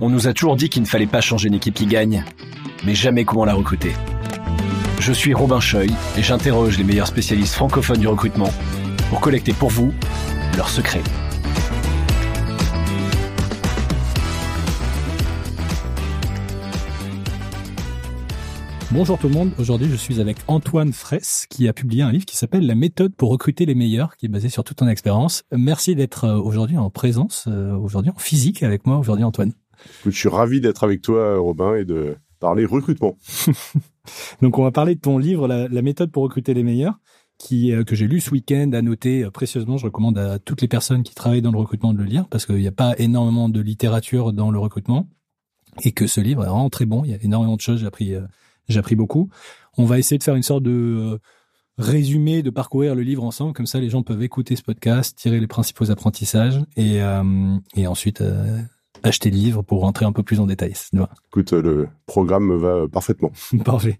On nous a toujours dit qu'il ne fallait pas changer une équipe qui gagne, mais jamais comment la recruter. Je suis Robin Scheuil et j'interroge les meilleurs spécialistes francophones du recrutement pour collecter pour vous leurs secrets. Bonjour tout le monde, aujourd'hui je suis avec Antoine Fraisse qui a publié un livre qui s'appelle La méthode pour recruter les meilleurs, qui est basé sur toute ton expérience. Merci d'être euh, aujourd'hui en présence, euh, aujourd'hui en physique avec moi aujourd'hui Antoine. Je suis ravi d'être avec toi Robin et de parler recrutement. Donc on va parler de ton livre La, méthode pour recruter les meilleurs qui euh, que j'ai lu ce week-end, noter précieusement. Je recommande à toutes les personnes qui travaillent dans le recrutement de le lire parce qu'il n'y a pas énormément de littérature dans le recrutement et que ce livre est vraiment très bon. Il y a énormément de choses. J'ai appris j'ai appris beaucoup. On va essayer de faire une sorte de euh, résumé, de parcourir le livre ensemble, comme ça les gens peuvent écouter ce podcast, tirer les principaux apprentissages et, euh, et ensuite euh, acheter le livre pour rentrer un peu plus en détail. Écoute, le programme me va parfaitement. Parfait.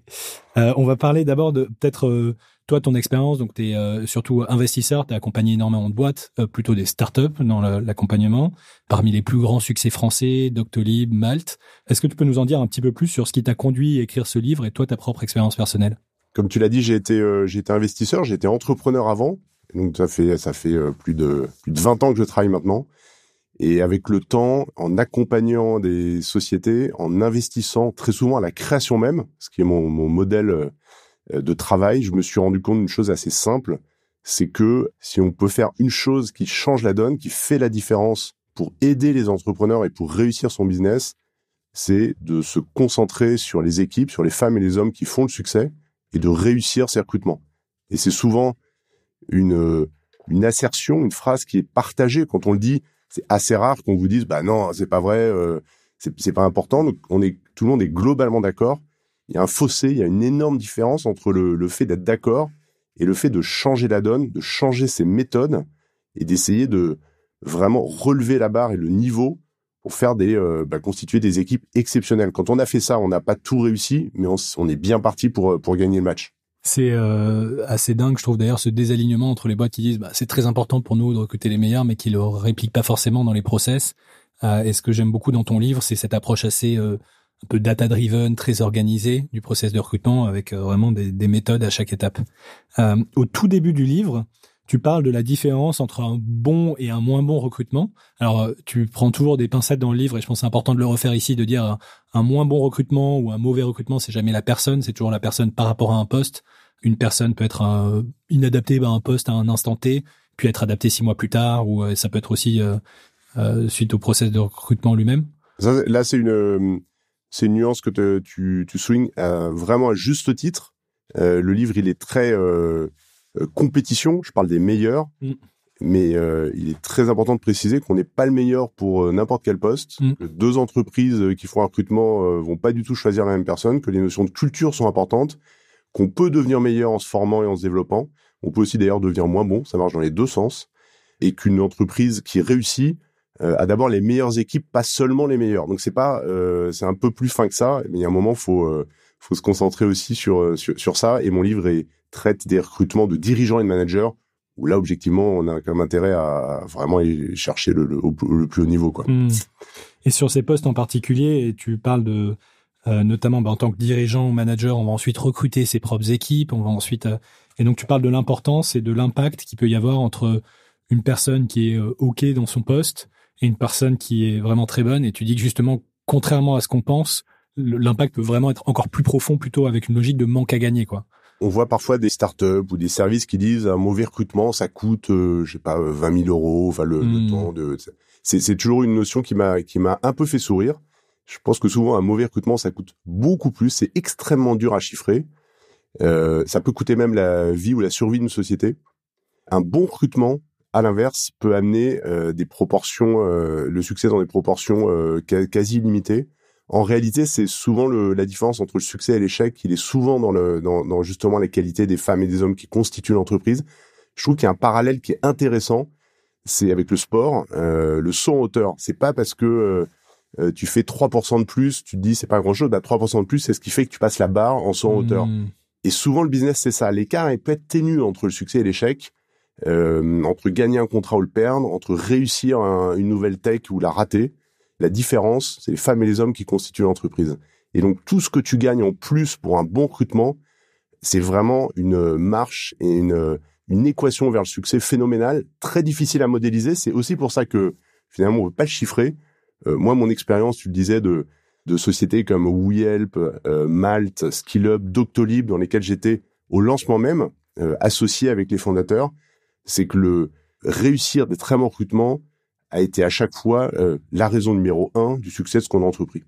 on va parler d'abord de peut-être toi, ton expérience, donc tu es euh, surtout investisseur, tu as accompagné énormément de boîtes, euh, plutôt des startups dans l'accompagnement, parmi les plus grands succès français, Doctolib, Malte. Est-ce que tu peux nous en dire un petit peu plus sur ce qui t'a conduit à écrire ce livre et toi, ta propre expérience personnelle? Comme tu l'as dit, j'ai été, euh, été investisseur, j'ai été entrepreneur avant. Donc ça fait, ça fait plus, de, plus de 20 ans que je travaille maintenant. Et avec le temps, en accompagnant des sociétés, en investissant très souvent à la création même, ce qui est mon, mon modèle euh, de travail, je me suis rendu compte d'une chose assez simple, c'est que si on peut faire une chose qui change la donne, qui fait la différence pour aider les entrepreneurs et pour réussir son business, c'est de se concentrer sur les équipes, sur les femmes et les hommes qui font le succès et de réussir ces recrutements. Et c'est souvent une, une assertion, une phrase qui est partagée quand on le dit. C'est assez rare qu'on vous dise, bah non, c'est pas vrai, euh, c'est pas important. Donc on est, tout le monde est globalement d'accord il y a un fossé, il y a une énorme différence entre le, fait d'être d'accord et le fait de changer la donne, de changer ses méthodes et d'essayer de vraiment relever la barre et le niveau pour faire des euh, bah, constituer des équipes exceptionnelles. Quand on a fait ça, on n'a pas tout réussi, mais on, est bien parti pour pour gagner le match. C'est euh, assez dingue, je trouve d'ailleurs ce désalignement entre les boîtes qui disent bah, c'est très important pour nous de recruter les meilleurs, mais qui le répliquent pas forcément dans les process. Euh, et ce que j'aime beaucoup dans ton livre, c'est cette approche assez un peu data-driven, très organisé du process de recrutement avec euh, vraiment des, des, méthodes à chaque étape. Euh, au tout début du livre, tu parles de la différence entre un bon et un moins bon recrutement. Alors, euh, tu prends toujours des pincettes dans le livre et je pense c'est important de le refaire ici, de dire un, moins bon recrutement ou un mauvais recrutement, c'est jamais la personne, c'est toujours la personne par rapport à un poste. Une personne peut être inadaptée à un poste à un instant T, puis être adaptée six mois plus tard, ou ça peut être aussi suite au process de recrutement lui-même. Là, c'est une c'est une nuance que tu, tu swings vraiment à juste titre. Euh, le livre, il est très euh, euh, compétition. Je parle des meilleurs. Mm. Mais il est très important de préciser qu'on n'est pas le meilleur pour n'importe quel poste. Mm. Que deux entreprises qui font un recrutement vont pas du tout choisir la même personne. Que les notions de culture sont importantes. Qu'on peut devenir meilleur en se formant et en se développant. On peut aussi d'ailleurs devenir moins bon. Ça marche dans les deux sens. Et qu'une entreprise qui réussit a d'abord les meilleures équipes, pas seulement les meilleures. Donc c'est pas, euh, c'est un peu plus fin que ça. Mais il y a un moment, faut euh, faut se concentrer aussi sur, sur, sur ça. Et mon livre est, traite des recrutements de dirigeants et de managers où là objectivement on a quand même intérêt à vraiment chercher le, le, plus haut niveau quoi. Hmm. Et sur ces postes en particulier, tu parles de notamment bah, en tant que dirigeant ou manager, on va ensuite recruter ses propres équipes, on va ensuite et donc tu parles de l'importance et de l'impact qu'il peut y avoir entre une personne qui est ok dans son poste et une personne qui est vraiment très bonne. Et tu dis que justement, contrairement à ce qu'on pense, l'impact peut vraiment être encore plus profond, plutôt avec une logique de manque à gagner, quoi. On voit parfois des startups ou des services qui disent un mauvais recrutement, ça coûte, euh, je sais pas, 20 euh, 000 euros, enfin le, hmm. temps de. C'est toujours une notion qui m'a qui m'a un peu fait sourire. Je pense que souvent un mauvais recrutement, ça coûte beaucoup plus. C'est extrêmement dur à chiffrer. Euh, ça peut coûter même la vie ou la survie d'une société. Un bon recrutement, à l'inverse, peut amener euh, des proportions, euh, le succès dans des proportions euh, quasi illimitées. En réalité, c'est souvent le, la différence entre le succès et l'échec. Il est souvent dans, le, dans, dans, justement la qualité des femmes et des hommes qui constituent l'entreprise. Je trouve qu'il y a un parallèle qui est intéressant. C'est avec le sport, le saut en hauteur. C'est pas parce que tu fais 3% de plus, tu te dis c'est pas grand chose. Bah 3% de plus, c'est ce qui fait que tu passes la barre en saut en hauteur. Mmh. Et souvent le business c'est ça. L'écart est peut-être ténu entre le succès et l'échec euh, entre gagner un contrat ou le perdre, entre réussir une nouvelle tech ou la rater. La différence, c'est les femmes et les hommes qui constituent l'entreprise. Et donc tout ce que tu gagnes en plus pour un bon recrutement, c'est vraiment une marche et une, équation vers le succès phénoménale, très difficile à modéliser. C'est aussi pour ça que finalement on veut pas le chiffrer. Euh, moi, mon expérience, tu le disais, de, sociétés comme WeHelp, euh, Malt, SkillUp, Doctolib, dans lesquelles j'étais au lancement même, euh, associé avec les fondateurs, c'est que le réussir des très bons recrutements a été à chaque fois euh, la raison numéro un du succès de ce qu'on a entrepris.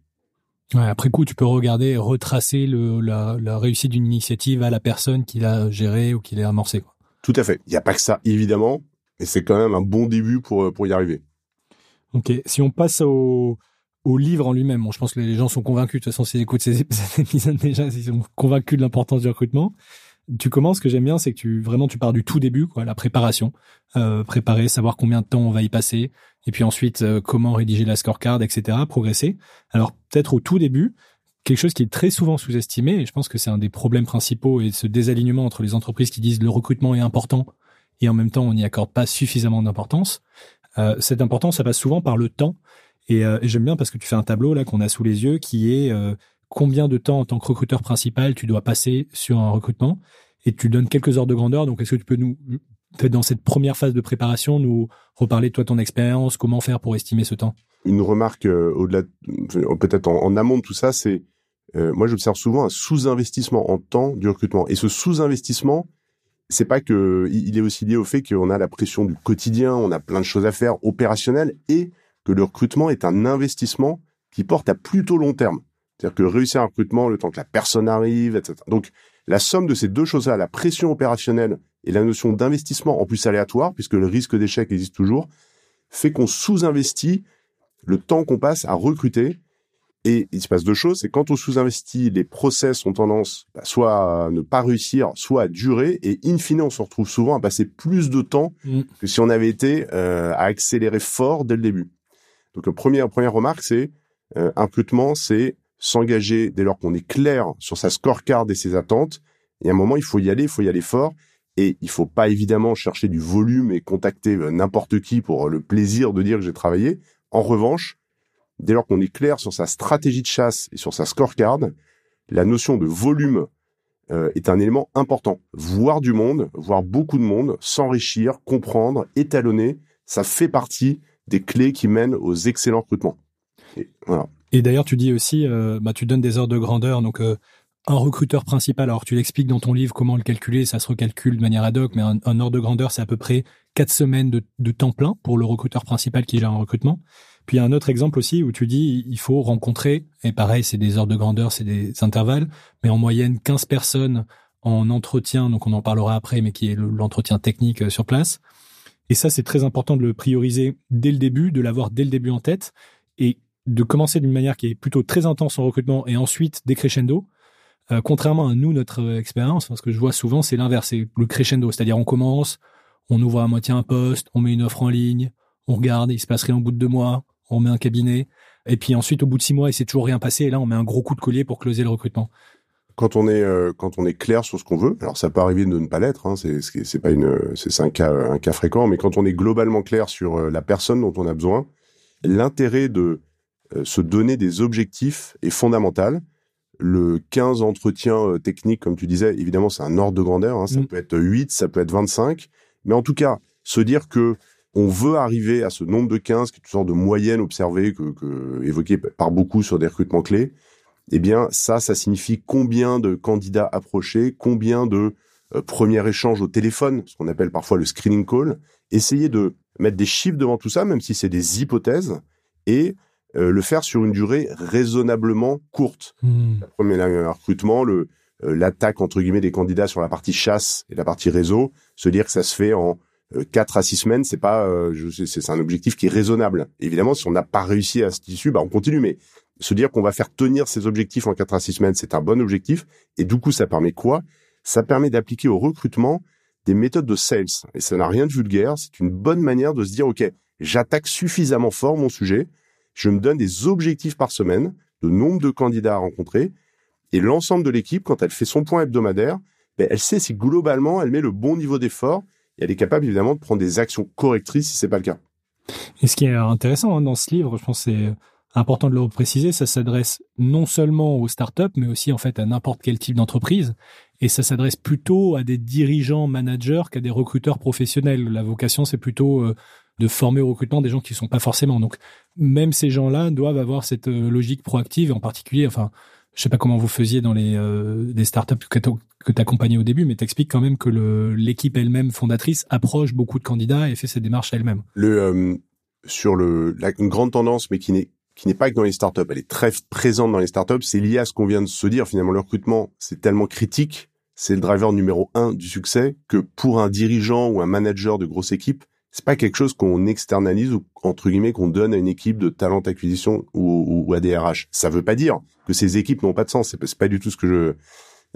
Ouais, après coup, tu peux regarder, retracer le, la, la réussite d'une initiative à la personne qui l'a gérée ou qui l'a amorcée. Quoi. Tout à fait. Il n'y a pas que ça, évidemment, mais c'est quand même un bon début pour, pour y arriver. Ok. Si on passe au, au livre en lui-même, bon, je pense que les gens sont convaincus. De toute façon, s'ils écoutent ces épisodes déjà, ils sont convaincus de l'importance du recrutement tu commences, ce que j'aime bien, c'est que tu vraiment tu pars du tout début, quoi, la préparation, euh, préparer, savoir combien de temps on va y passer, et puis ensuite euh, comment rédiger la scorecard, etc. Progresser. Alors peut-être au tout début, quelque chose qui est très souvent sous-estimé, et je pense que c'est un des problèmes principaux, et ce désalignement entre les entreprises qui disent le recrutement est important et en même temps on n'y accorde pas suffisamment d'importance. Euh, cette importance, ça passe souvent par le temps. Et, euh, et j'aime bien parce que tu fais un tableau là qu'on a sous les yeux qui est euh, combien de temps en tant que recruteur principal tu dois passer sur un recrutement et tu donnes quelques heures de grandeur. Donc, est-ce que tu peux nous, peut-être dans cette première phase de préparation, nous reparler de toi ton expérience, comment faire pour estimer ce temps? Une remarque euh, au-delà, peut-être en, amont de tout ça, c'est euh, moi j'observe souvent un sous-investissement en temps du recrutement. Et ce sous-investissement, c'est pas que il est aussi lié au fait qu'on a la pression du quotidien, on a plein de choses à faire opérationnelles et que le recrutement est un investissement qui porte à plutôt long terme. C'est-à-dire que réussir un recrutement, le temps que la personne arrive, etc. Donc, la somme de ces deux choses-là, la pression opérationnelle et la notion d'investissement, en plus aléatoire, puisque le risque d'échec existe toujours, fait qu'on sous-investit le temps qu'on passe à recruter. Et il se passe deux choses, c'est quand on sous-investit, les process ont tendance bah, soit à ne pas réussir, soit à durer, et in fine, on se retrouve souvent à passer plus de temps mm. que si on avait été euh, à accélérer fort dès le début. Donc, la première, première remarque, c'est euh, un recrutement, c'est s'engager dès lors qu'on est clair sur sa scorecard et ses attentes. Et à un moment, il faut y aller, il faut y aller fort. Et il faut pas évidemment chercher du volume et contacter euh, n'importe qui pour le plaisir de dire que j'ai travaillé. En revanche, dès lors qu'on est clair sur sa stratégie de chasse et sur sa scorecard, la notion de volume euh, est un élément important. Voir du monde, voir beaucoup de monde, s'enrichir, comprendre, étalonner, ça fait partie des clés qui mènent aux excellents recrutements. Voilà. Et d'ailleurs, tu dis aussi, euh, bah, tu donnes des ordres de grandeur. Donc, euh, un recruteur principal, alors tu l'expliques dans ton livre comment le calculer, ça se recalcule de manière ad hoc, mais un, ordre de grandeur, c'est à peu près quatre semaines de, temps plein pour le recruteur principal qui gère un recrutement. Puis il y a un autre exemple aussi où tu dis il faut rencontrer, et pareil, c'est des ordres de grandeur, c'est des intervalles, mais en moyenne 15 personnes en entretien, donc on en parlera après, mais qui est l'entretien technique euh, sur place. Et ça, c'est très important de le prioriser dès le début, de l'avoir dès le début en tête. Et de commencer d'une manière qui est plutôt très intense en recrutement et ensuite décrescendo. Euh, contrairement à nous, notre euh, expérience, ce que je vois souvent, c'est l'inverse, c'est le crescendo. C'est-à-dire, on commence, on ouvre à moitié un poste, on met une offre en ligne, on regarde, il se passe rien au bout de deux mois, on met un cabinet, et puis ensuite, au bout de six mois, il s'est toujours rien passé, et là, on met un gros coup de collier pour closer le recrutement. Quand on est euh, quand on est clair sur ce qu'on veut, alors ça peut arriver de ne pas l'être, hein, c'est c'est pas une c'est un cas un cas fréquent, mais quand on est globalement clair sur la personne dont on a besoin, l'intérêt de euh, se donner des objectifs est fondamental. Le 15 entretiens euh, techniques, comme tu disais, évidemment, c'est un ordre de grandeur. Hein, ça mm. peut être 8, ça peut être 25. Mais en tout cas, se dire que on veut arriver à ce nombre de 15, qui est une sorte de moyenne observée, que, que évoquée par beaucoup sur des recrutements clés, eh bien, ça, ça signifie combien de candidats approchés, combien de euh, premiers échanges au téléphone, ce qu'on appelle parfois le screening call. Essayez de mettre des chiffres devant tout ça, même si c'est des hypothèses, et euh, le faire sur une durée raisonnablement courte. Mmh. Le premier recrutement, le euh, l'attaque entre guillemets des candidats sur la partie chasse et la partie réseau, se dire que ça se fait en 4 euh, à 6 semaines, c'est pas c'est un objectif qui est raisonnable. Évidemment, si on n'a pas réussi à ce tissu, bah on continue. Mais se dire qu'on va faire tenir ces objectifs en 4 à 6 semaines, c'est un bon objectif. Et du coup ça permet quoi? Ça permet d'appliquer au recrutement des méthodes de sales. Et ça n'a rien de vulgaire, c'est une bonne manière de se dire OK, j'attaque suffisamment fort mon sujet je me donne des objectifs par semaine, de nombre de candidats à rencontrer, et l'ensemble de l'équipe, quand elle fait son point hebdomadaire, ben, elle sait si globalement elle met le bon niveau d'effort et elle est capable évidemment de prendre des actions correctrices si c'est pas le cas. Et ce qui est intéressant hein, dans ce livre, je pense c'est important de le préciser, ça s'adresse non seulement aux startups, mais aussi en fait à n'importe quel type d'entreprise. Et ça s'adresse plutôt à des dirigeants, managers qu'à des recruteurs professionnels. La vocation, c'est plutôt euh, de former au recrutement des gens qui ne sont pas forcément. Donc, même ces gens-là doivent avoir cette euh, logique proactive, en particulier, enfin, je sais pas comment vous faisiez dans les euh, des startups que tu accompagnais au début, mais t'expliques quand même que l'équipe elle-même fondatrice approche beaucoup de candidats et fait ses démarches elle-même. Le sur le la, une grande tendance, mais qui n'est qui n'est pas que dans les startups, elle est très présente dans les startups, c'est lié à ce qu'on vient de se dire. Finalement, le recrutement, c'est tellement critique, c'est le driver numéro un du succès, que pour un dirigeant ou un manager de grosse équipe, c'est pas quelque chose qu'on externalise ou, entre guillemets, qu'on donne à une équipe de talent acquisition ou, ou, à des RH. Ça veut pas dire que ces équipes n'ont pas de sens. C'est pas du tout ce que je,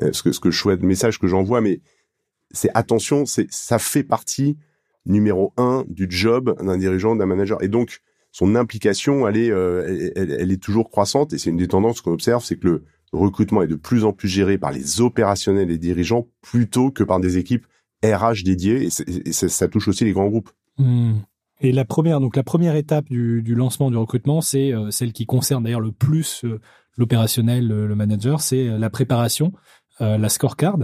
euh, ce que, ce que je souhaite, le message que j'envoie, mais c'est attention, ça fait partie numéro un du job d'un dirigeant, d'un manager. Et donc, son implication, elle est, euh, elle, est toujours croissante et c'est une des tendances qu'on observe, c'est que le recrutement est de plus en plus géré par les opérationnels et dirigeants plutôt que par des équipes RH dédiées et, ça, touche aussi les grands groupes. Hmm. Et la première, donc la première étape du, lancement du recrutement, c'est euh, celle qui concerne d'ailleurs le plus euh, l'opérationnel, le manager, c'est la préparation, la scorecard.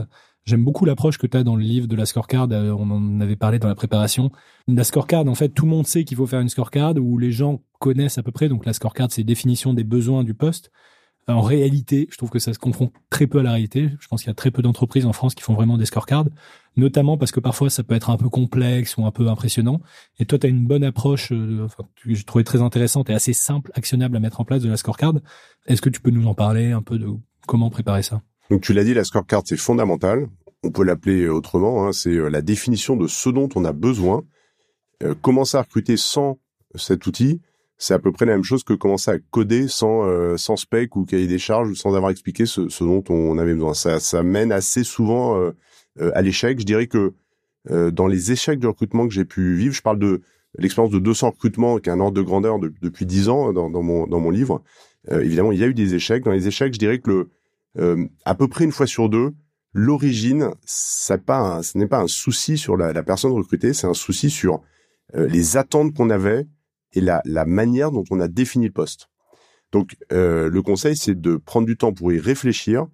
J'aime beaucoup l'approche que tu as dans le livre de la scorecard, euh, on en avait parlé dans la préparation. La scorecard, en fait, tout le monde sait qu'il faut faire une scorecard où les gens connaissent à peu près. Donc la scorecard, c'est définition des besoins du poste. En réalité, je trouve que ça se confronte très peu à la réalité. Je pense qu'il y a très peu d'entreprises en France qui font vraiment des scorecards, notamment parce que parfois ça peut être un peu complexe ou un peu impressionnant. Et toi, tu as une bonne approche, euh, enfin, que je trouvais très intéressante et assez simple, actionnable à mettre en place de la scorecard. Est-ce que tu peux nous en parler un peu de comment préparer ça? Donc tu l'as dit, la scorecard c'est fondamental. On peut l'appeler autrement. Hein, c'est euh, la définition de ce dont on a besoin. Euh, commencer à recruter sans cet outil, c'est à peu près la même chose que commencer à coder sans euh, sans spec ou cahier des charges ou sans avoir expliqué ce, ce dont on avait besoin. Ça, ça mène assez souvent euh, à l'échec. Je dirais que dans les échecs de recrutement que j'ai pu vivre, je parle de l'expérience de 200 recrutements, qui est un ordre de grandeur depuis 10 ans dans, dans, mon dans mon livre. évidemment, il y a eu des échecs. Dans les échecs, je dirais que le euh, à peu près une fois sur deux, l'origine, ça ce n'est pas un souci sur la, personne recrutée, c'est un souci sur euh, les attentes qu'on avait et la, la, manière dont on a défini le poste. Donc, euh, le conseil, c'est de prendre du temps pour y réfléchir.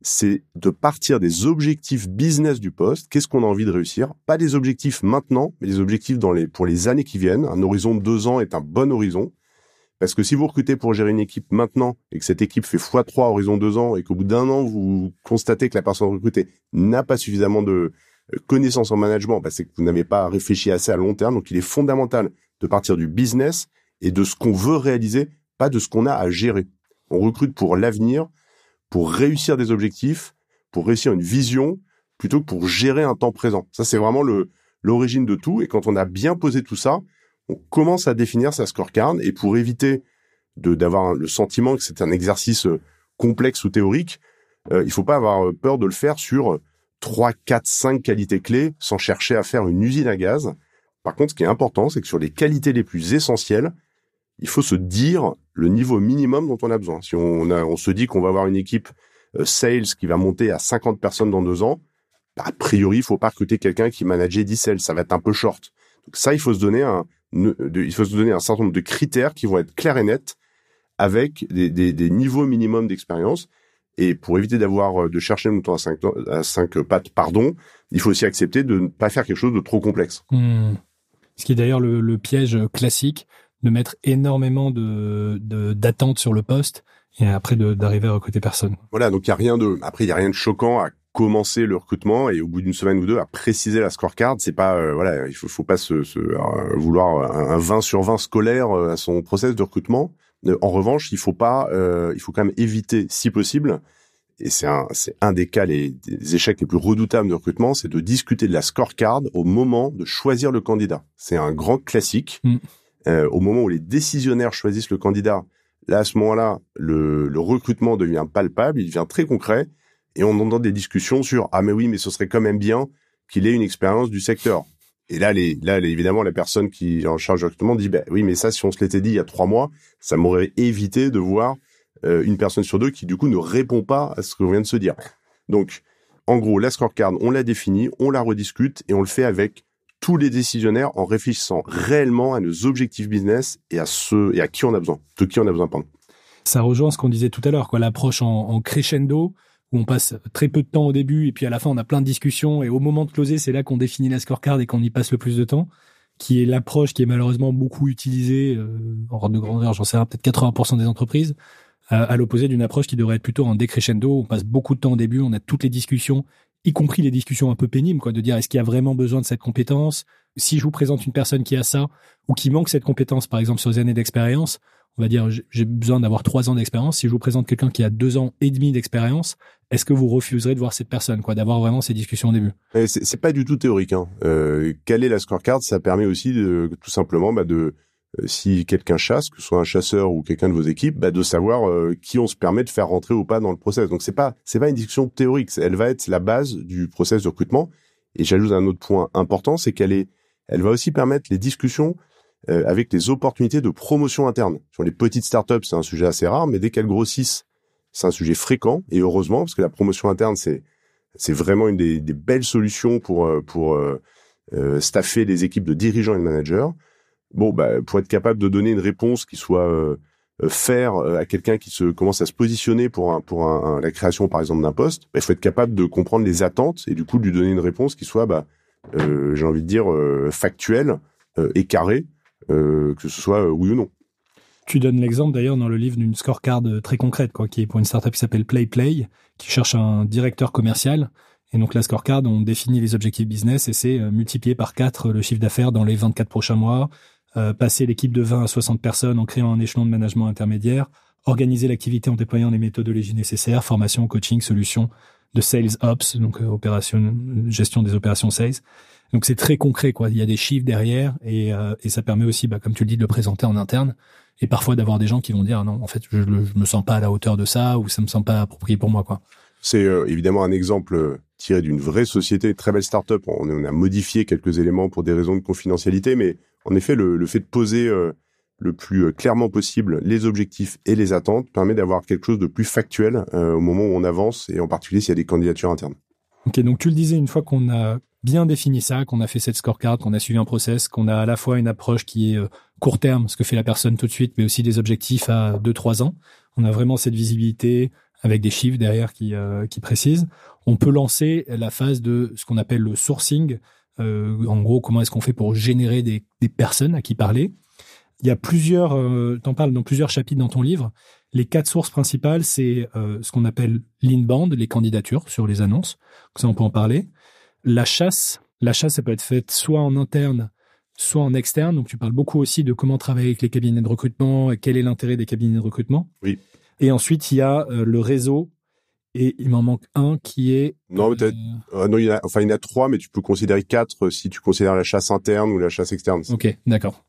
C'est de partir des objectifs business du poste. Qu'est-ce qu'on a envie de réussir? Pas des objectifs maintenant, mais des objectifs dans les pour les années qui viennent. Un horizon de deux ans est un bon horizon. Parce que si vous recrutez pour gérer une équipe maintenant et que cette équipe fait x3 à horizon deux ans et qu'au bout d'un an, vous constatez que la personne recrutée n'a pas suffisamment de euh, connaissances en management, bah c'est que vous n'avez pas réfléchi assez à long terme. Donc, il est fondamental de partir du business et de ce qu'on veut réaliser, pas de ce qu'on a à gérer. On recrute pour l'avenir, pour réussir des objectifs, pour réussir une vision, plutôt que pour gérer un temps présent. Ça, c'est vraiment l'origine de tout. Et quand on a bien posé tout ça, on commence à définir sa scorecard et pour éviter de d'avoir le sentiment que c'est un exercice euh, complexe ou théorique, euh, il faut pas avoir euh, peur de le faire sur trois, quatre, cinq qualités clés sans chercher à faire une usine à gaz. Par contre, ce qui est important, c'est que sur les qualités les plus essentielles, il faut se dire le niveau minimum dont on a besoin. Si on, se dit qu'on va avoir une équipe euh, sales qui va monter à 50 personnes dans deux ans, bah, a priori, il faut pas recruter quelqu'un qui manageait 10 sales, ça va être un peu short. Donc ça, il faut se donner un, certain nombre de critères qui vont être clairs et nets avec des, niveaux minimums d'expérience. Et pour éviter d'avoir euh, de chercher le mouton à cinq, à cinq pattes, pardon, il faut aussi accepter de ne pas faire quelque chose de trop complexe. Hmm. Ce qui est d'ailleurs le, le, piège classique de mettre énormément de d'attentes sur le poste et après d'arriver à recruter personne. Voilà, donc il y a rien de après il y a rien de choquant à commencer le recrutement et au bout d'une semaine ou deux à préciser la scorecard. C'est pas euh, voilà, il faut, faut pas se, se euh, vouloir un, 20 sur 20 scolaire euh, à son process de recrutement. En revanche, il faut pas, il faut quand même éviter, si possible, et c'est un, c'est un des cas les des échecs les plus redoutables de recrutement, c'est de discuter de la scorecard au moment de choisir le candidat. C'est un grand classique. Mm. au moment où les décisionnaires choisissent le candidat, là à ce moment-là, le, le recrutement devient palpable, il devient très concret et on entend des discussions sur ah mais oui mais ce serait quand même bien qu'il ait une expérience du secteur. Et là, les, là, évidemment, la personne qui est en charge directement dit, ben oui, mais ça, si on se l'était dit il y a trois mois, ça m'aurait évité de voir euh, une personne sur deux qui, du coup, ne répond pas à ce qu'on vient de se dire. Donc, en gros, la scorecard, on la définit, on la rediscute et on le fait avec tous les décisionnaires en réfléchissant réellement à nos objectifs business et à ceux et à qui on a besoin, de qui on a besoin, pardon. Ça rejoint ce qu'on disait tout à l'heure, quoi, l'approche en, crescendo où on passe très peu de temps au début et puis à la fin on a plein de discussions et au moment de closer c'est là qu'on définit la scorecard et qu'on y passe le plus de temps qui est l'approche qui est malheureusement beaucoup utilisée euh, en ordre de grandeur j'en sais peut-être 80% des entreprises à l'opposé d'une approche qui devrait être plutôt en décrescendo on passe beaucoup de temps au début on a toutes les discussions y compris les discussions un peu pénibles, quoi, de dire est-ce qu'il y a vraiment besoin de cette compétence? Si je vous présente une personne qui a ça ou qui manque cette compétence, par exemple sur les années d'expérience, on va dire j'ai besoin d'avoir trois ans d'expérience. Si je vous présente quelqu'un qui a deux ans et demi d'expérience, est-ce que vous refuserez de voir cette personne, quoi, d'avoir vraiment ces discussions au début? C'est pas du tout théorique. Hein. Euh, caler la scorecard, ça permet aussi de, tout simplement bah, de si quelqu'un chasse, que ce soit un chasseur ou quelqu'un de vos équipes, bah, de savoir euh, qui on se permet de faire rentrer ou pas dans le process. Donc c'est pas c'est pas une discussion théorique, elle va être la base du process de recrutement. Et j'ajoute un autre point important, c'est qu'elle est elle va aussi permettre les discussions euh, avec les opportunités de promotion interne. Sur les petites startups, c'est un sujet assez rare, mais dès qu'elles grossissent, c'est un sujet fréquent et heureusement parce que la promotion interne c'est c'est vraiment une des, des, belles solutions pour pour euh, staffer les équipes de dirigeants et de managers bon, bah, pour être capable de donner une réponse qui soit euh, euh faire euh, à quelqu'un qui se commence à se positionner pour pour la création par exemple d'un poste, bah, il faut être capable de comprendre les attentes et du coup de lui donner une réponse qui soit, bah, euh, j'ai envie de dire factuelle et carrée, que ce soit oui ou non. Tu donnes l'exemple d'ailleurs dans le livre d'une scorecard très concrète, quoi, qui est pour une startup qui s'appelle PlayPlay, qui cherche un directeur commercial. Et donc la scorecard, on définit les objectifs business et c'est multiplié par 4 le chiffre d'affaires dans les 24 prochains mois, euh, passer l'équipe de 20 à 60 personnes en créant un échelon de management intermédiaire, organiser l'activité en déployant les méthodologies nécessaires, formation, coaching, solutions de sales ops, donc euh, opération, gestion des opérations sales. Donc c'est très concret, quoi. Il y a des chiffres derrière et, euh, et ça permet aussi, bah, comme tu le dis, de le présenter en interne et parfois d'avoir des gens qui vont dire non, en fait, je, je me sens pas à la hauteur de ça ou ça me sent pas approprié pour moi, quoi. C'est évidemment un exemple tiré d'une vraie société, très belle start-up. On, on, a modifié quelques éléments pour des raisons de confidentialité, mais en effet, le, fait de poser euh, le plus euh, clairement possible les objectifs et les attentes permet d'avoir quelque chose de plus factuel euh, au moment où on avance et en particulier s'il y a des candidatures internes. Ok, donc tu le disais, une fois qu'on a bien défini ça, qu'on a fait cette scorecard, qu'on a suivi un process, qu'on a à la fois une approche qui est court terme, ce que fait la personne tout de suite, mais aussi des objectifs à 2-3 ans. On a vraiment cette visibilité avec des chiffres derrière qui, précisent. On peut lancer la phase de ce qu'on appelle le sourcing, en gros, comment est-ce qu'on fait pour générer des, personnes à qui parler? Il y a plusieurs, euh, t'en parles dans plusieurs chapitres dans ton livre. Les quatre sources principales, c'est euh, ce qu'on appelle l'inbound, les candidatures sur les annonces. Ça, on peut en parler. La chasse, la chasse, ça peut être faite soit en interne, soit en externe. Donc, tu parles beaucoup aussi de comment travailler avec les cabinets de recrutement, et quel est l'intérêt des cabinets de recrutement. Oui. Et ensuite, il y a le réseau et il m'en manque un qui est. Non, peut-être. Euh, euh, non, il y a, enfin, il y en a trois, mais tu peux considérer quatre si tu considères la chasse interne ou la chasse externe. Ok, d'accord.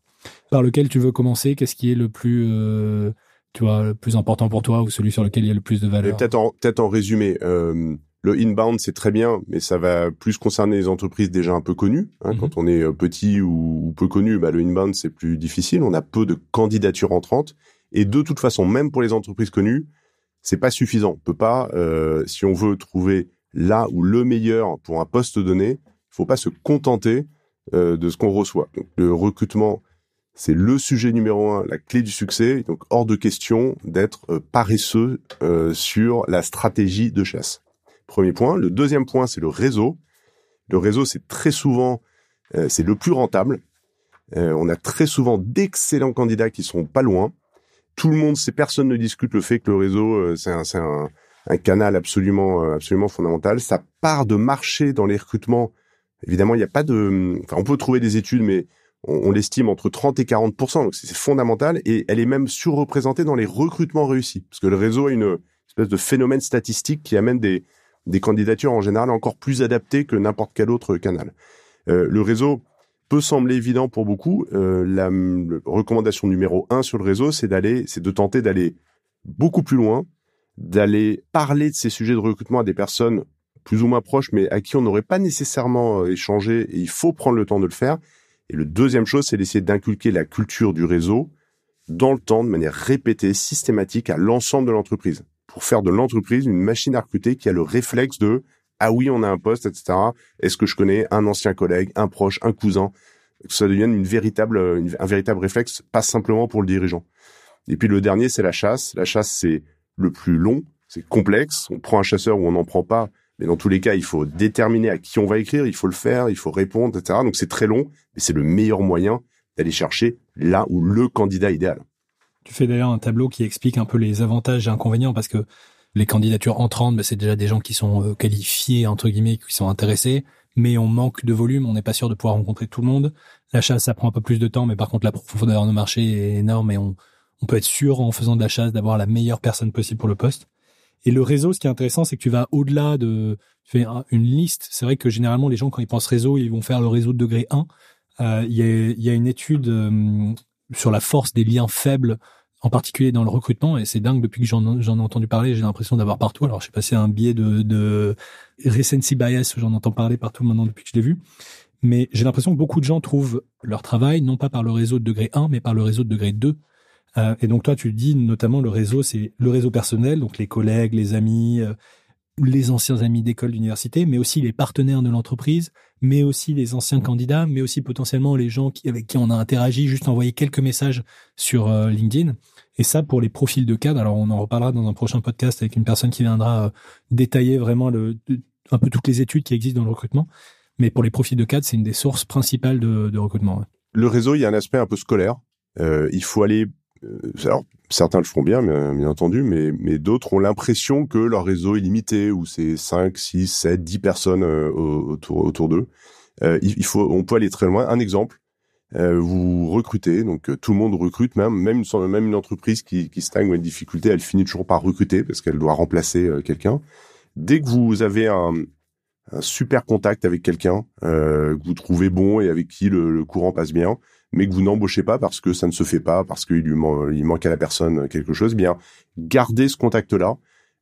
Par lequel tu veux commencer? Qu'est-ce qui est le plus, euh, tu vois, le plus important pour toi ou celui sur lequel il y a le plus de valeur? Peut-être en, peut-être en résumé. Euh, le inbound, c'est très bien, mais ça va plus concerner les entreprises déjà un peu connues. Hein, mhm. Quand on est petit ou, peu connu, bah, le inbound, c'est plus difficile. On a peu de candidatures entrantes. Et de toute façon, même pour les entreprises connues, c'est pas suffisant. On peut pas, euh, si on veut trouver là ou le meilleur pour un poste donné, il faut pas se contenter euh, de ce qu'on reçoit. Donc, le recrutement, c'est le sujet numéro un, la clé du succès. Donc hors de question d'être euh, paresseux sur la stratégie de chasse. Premier point. Le deuxième point, c'est le réseau. Le réseau, c'est très souvent, c'est le plus rentable. on a très souvent d'excellents candidats qui sont pas loin tout le monde sait, personne ne discute le fait que le réseau, euh, c'est un, un, un, canal absolument, euh, absolument fondamental. Ça part de marché dans les recrutements. Évidemment, il n'y a pas de, enfin, on peut trouver des études, mais on, l'estime entre 30 et 40% donc c'est fondamental. Et elle est même surreprésentée dans les recrutements réussis, parce que le réseau a une espèce de phénomène statistique qui amène des, des candidatures en général encore plus adaptées que n'importe quel autre canal. Euh, le réseau, peut sembler évident pour beaucoup. Euh, la, recommandation numéro un sur le réseau, c'est d'aller, c'est de tenter d'aller beaucoup plus loin, d'aller parler de ces sujets de recrutement à des personnes plus ou moins proches, mais à qui on n'aurait pas nécessairement euh, échangé. Et il faut prendre le temps de le faire. Et le deuxième chose, c'est d'essayer d'inculquer la culture du réseau dans le temps, de manière répétée, systématique, à l'ensemble de l'entreprise, pour faire de l'entreprise une machine à recruter qui a le réflexe de ah oui, on a un poste, etc. Est-ce que je connais un ancien collègue, un proche, un cousin? Que ça devienne une véritable, un véritable réflexe, pas simplement pour le dirigeant. Et puis le dernier, c'est la chasse. La chasse, c'est le plus long, c'est complexe. On prend un chasseur ou on n'en prend pas. Mais dans tous les cas, il faut déterminer à qui on va écrire, il faut le faire, il faut répondre, etc. Donc c'est très long, mais c'est le meilleur moyen d'aller chercher là où le candidat idéal. Tu fais d'ailleurs un tableau qui explique un peu les avantages et inconvénients parce que les candidatures entrantes, bah, c'est déjà des gens qui sont euh, qualifiés, entre guillemets, qui sont intéressés, mais on manque de volume, on n'est pas sûr de pouvoir rencontrer tout le monde. La chasse, ça prend un peu plus de temps, mais par contre, la profondeur de marché est énorme et on, on peut être sûr en faisant de la chasse d'avoir la meilleure personne possible pour le poste. Et le réseau, ce qui est intéressant, c'est que tu vas au-delà de tu fais une liste. C'est vrai que généralement, les gens, quand ils pensent réseau, ils vont faire le réseau de degré 1. Euh, il y, a, y, a, une étude euh, sur la force des liens faibles, en particulier dans le recrutement, et c'est dingue, depuis que j'en ai entendu parler, j'ai l'impression d'avoir partout. Alors, je sais pas si c'est un biais de, de recency bias, j'en entends parler partout maintenant depuis que je l'ai vu. Mais j'ai l'impression que beaucoup de gens trouvent leur travail, non pas par le réseau de degré 1, mais par le réseau de degré 2. Euh, et donc toi, tu dis notamment le réseau, c'est le réseau personnel, donc les collègues, les amis, euh, les anciens amis d'école, d'université, mais aussi les partenaires de l'entreprise, mais aussi les anciens candidats, mais aussi potentiellement les gens qui, avec qui on a interagi, juste envoyer quelques messages sur euh, LinkedIn. Et ça, pour les profils de cadre, alors on en reparlera dans un prochain podcast avec une personne qui viendra détailler vraiment le, un peu toutes les études qui existent dans le recrutement. Mais pour les profils de cadre, c'est une des sources principales de, recrutement. Le réseau, il y a un aspect un peu scolaire. Euh, il faut aller euh, alors, certains le font bien, bien, entendu, mais, mais d'autres ont l'impression que leur réseau est limité, ou c'est 5, 6, 7, 10 personnes euh, autour, autour d'eux. Euh, il, faut, on peut aller très loin. Un exemple, euh, vous recrutez, donc tout le monde recrute, même même une, même une entreprise qui, stagne ou a une difficulté, elle finit toujours par recruter parce qu'elle doit remplacer quelqu'un. Dès que vous avez un, super contact avec quelqu'un que vous trouvez bon et avec qui le courant passe bien, mais que vous n'embauchez pas parce que ça ne se fait pas, parce qu'il lui il manque à la personne quelque chose, eh bien gardez ce contact-là.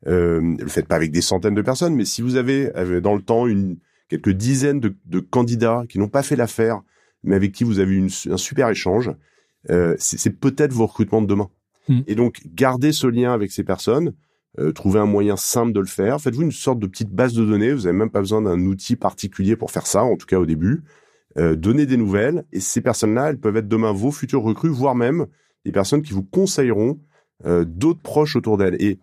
Euh, le faites pas avec des centaines de personnes, mais si vous avez dans le temps une quelques dizaines de, de candidats qui n'ont pas fait l'affaire, mais avec qui vous avez une, un super échange, euh, c'est peut-être vos recrutements de demain. Hmm. Et donc gardez ce lien avec ces personnes. Euh, trouvez un moyen simple de le faire. Faites-vous une sorte de petite base de données. Vous n'avez même pas besoin d'un outil particulier pour faire ça, en tout cas au début. Euh, donner des nouvelles. Et ces personnes-là, elles peuvent être demain vos futurs recrues, voire même des personnes qui vous conseilleront euh, d'autres proches autour d'elles. Et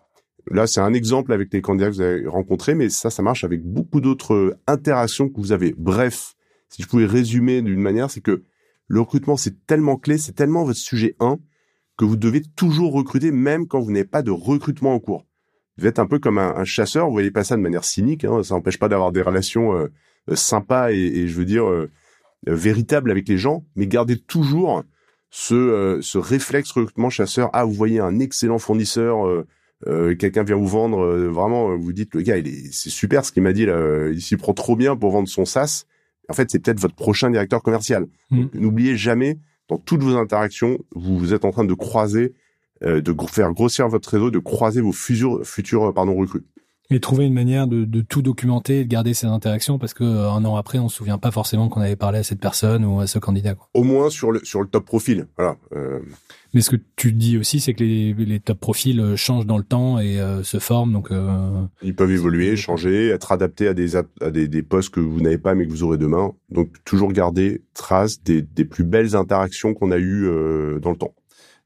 là, c'est un exemple avec les candidats que vous avez rencontrés, mais ça, ça marche avec beaucoup d'autres interactions que vous avez. Bref, si je pouvais résumer d'une manière, c'est que le recrutement, c'est tellement clé, c'est tellement votre sujet 1 que vous devez toujours recruter, même quand vous n'avez pas de recrutement en cours. Vous êtes un peu comme un, chasseur, vous voyez pas ça de manière cynique, hein, ça n'empêche pas d'avoir des relations euh, sympas et, et, je veux dire euh, véritable avec les gens, mais gardez toujours ce, euh, ce réflexe recrutement chasseur. Ah, vous voyez un excellent fournisseur, euh, quelqu'un vient vous vendre, vraiment, vous dites le gars, il est, c'est super ce qu'il m'a dit là, il s'y prend trop bien pour vendre son SaaS. En fait, c'est peut-être votre prochain directeur commercial. Mmh. N'oubliez jamais, dans toutes vos interactions, vous, êtes en train de croiser, de faire grossir votre réseau, de croiser vos futurs, futurs pardon, recrues. Et trouver une manière de, de, tout documenter et de garder ces interactions parce que euh, un an après, on se souvient pas forcément qu'on avait parlé à cette personne ou à ce candidat. Quoi. Au moins sur le sur le top profil, voilà. Euh... Mais ce que tu dis aussi, c'est que les, les top profils euh, changent dans le temps et euh, se forment, donc euh... ils peuvent évoluer, changer, être adaptés à des à des, des postes que vous n'avez pas mais que vous aurez demain. Donc toujours garder trace des, des plus belles interactions qu'on a eues euh, dans le temps.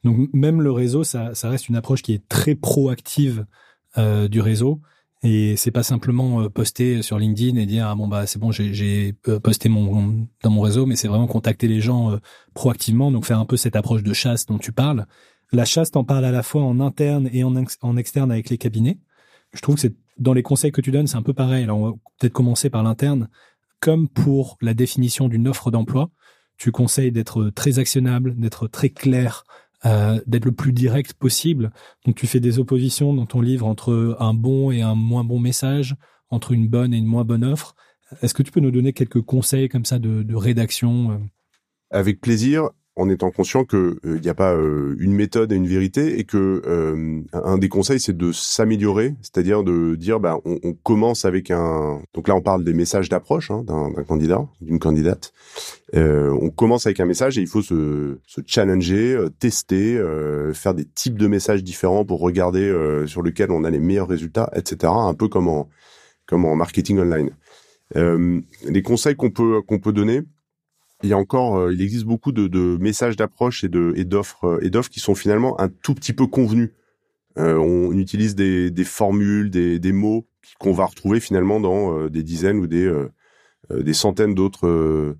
Donc même le réseau, ça, ça reste une approche qui est très proactive du réseau et c'est pas simplement euh, poster sur LinkedIn et dire ah bon bah c'est bon j'ai euh, posté mon dans mon réseau, mais c'est vraiment contacter les gens euh, proactivement, donc faire un peu cette approche de chasse dont tu parles. La chasse, t'en parles à la fois en interne et en, en externe avec les cabinets. Je trouve que c'est dans les conseils que tu donnes, c'est un peu pareil. Alors on va peut-être commencer par l'interne. Comme pour la définition d'une offre d'emploi, tu conseilles d'être très actionnable, d'être très clair, euh, d'être le plus direct possible. Donc tu fais des oppositions dans ton livre entre un bon et un moins bon message, entre une bonne et une moins bonne offre. Est-ce que tu peux nous donner quelques conseils comme ça de, rédaction euh? Avec plaisir en étant conscient que il euh, n'y a pas euh, une méthode et une vérité et que euh, un des conseils c'est de s'améliorer, c'est-à-dire de dire bah on, on, commence avec un donc là on parle des messages d'approche hein, d'un candidat, d'une candidate. on commence avec un message et il faut se, se challenger, tester, faire des types de messages différents pour regarder sur lequel on a les meilleurs résultats, etc. Un peu comme en comme en marketing online. Euh, les conseils qu'on peut qu'on peut donner, il y a encore, euh, il existe beaucoup de, de messages d'approche et de et d'offres euh, et d'offres qui sont finalement un tout petit peu convenus. Euh, on utilise des, des formules, des, des mots qu'on va retrouver finalement dans des dizaines ou des des centaines d'autres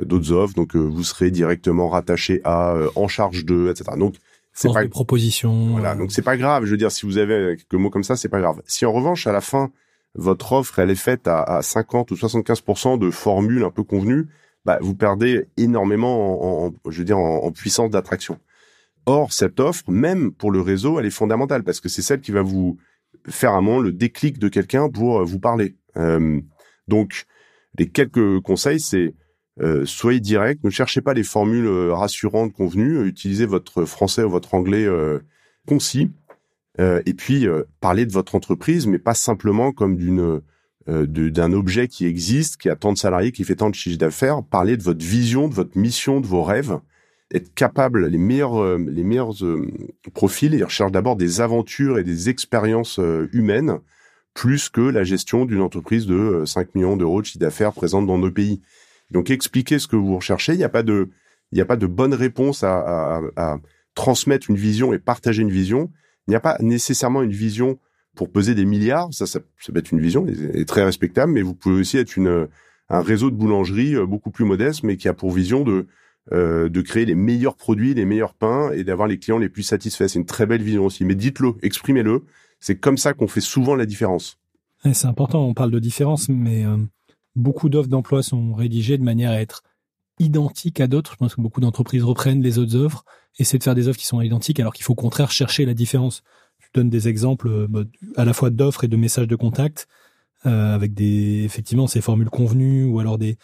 d'autres offres. Donc vous serez directement rattaché à en charge de, etc. Donc c'est pas de proposition. Voilà, donc c'est pas grave. Je veux dire, si vous avez quelques mots comme ça, c'est pas grave. Si en revanche à la fin votre offre elle est faite à, à 50 ou 75% de formules un peu convenues, bah, vous perdez énormément en, je veux dire, en, puissance d'attraction. Or, cette offre, même pour le réseau, elle est fondamentale parce que c'est celle qui va vous faire un moment le déclic de quelqu'un pour euh, vous parler. Euh, donc, les quelques conseils, c'est euh, soyez direct, ne cherchez pas les formules rassurantes convenues, utilisez votre français ou votre anglais concis, et puis parlez de votre entreprise, mais pas simplement comme d'une d'un objet qui existe, qui a tant de salariés, qui fait tant de chiffres d'affaires, parler de votre vision, de votre mission, de vos rêves, être capable, les meilleurs, euh, les meilleurs euh, profils, ils recherchent d'abord des aventures et des expériences humaines, plus que la gestion d'une entreprise de 5 millions d'euros de chiffre d'affaires présente dans nos pays. Donc expliquez ce que vous recherchez. Il n'y a pas de, il n'y a pas de bonne réponse à, à, à transmettre une vision et partager une vision. Il n'y a pas nécessairement une vision pour peser des milliards, ça, ça, peut être une vision et, très respectable, mais vous pouvez aussi être une, un réseau de boulangerie euh, beaucoup plus modeste, mais qui a pour vision de euh, de créer les meilleurs produits, les meilleurs pains et d'avoir les clients les plus satisfaits. C'est une très belle vision aussi. Mais dites-le, exprimez-le. C'est comme ça qu'on fait souvent la différence. c'est important. On parle de différence, mais euh, beaucoup d'offres d'emploi sont rédigées de manière à être identiques à d'autres. Je pense que beaucoup d'entreprises reprennent les autres offres, essaient de faire des offres qui sont identiques, alors qu'il faut au contraire chercher la différence donne des exemples euh, bah, à la fois d'offres et de messages de contact euh, avec des effectivement ces formules convenues ou alors des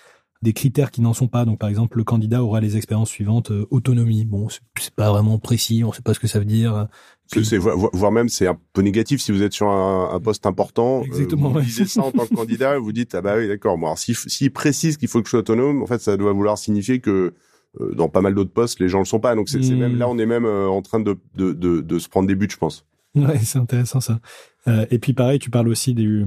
des critères qui n'en sont pas. Donc, par exemple, le candidat aura les expériences suivantes euh, autonomie. Bon, c'est pas vraiment précis, on sait pas ce que ça veut dire. C'est voire même c'est un peu négatif si vous êtes sur un, poste important. Exactement. vous lisez ça en tant que candidat, vous dites ah bah oui d'accord. Bon, alors s'il si, précise qu'il faut que je sois autonome, en fait, ça doit vouloir signifier que dans pas mal d'autres postes, les gens le sont pas. Donc c'est même hmm. là, on est même en train de, de, de, de se prendre des buts, je pense. Ouais, c'est intéressant ça. Euh, et puis pareil, tu parles aussi du,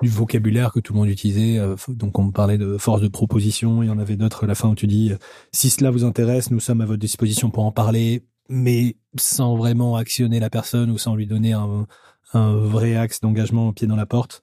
du vocabulaire que tout le monde utilisait. Euh, donc on parlait de force de proposition. Il y en avait d'autres à la fin où tu dis euh, si cela vous intéresse, nous sommes à votre disposition pour en parler, mais sans vraiment actionner la personne ou sans lui donner un, un vrai axe d'engagement au pied dans la porte.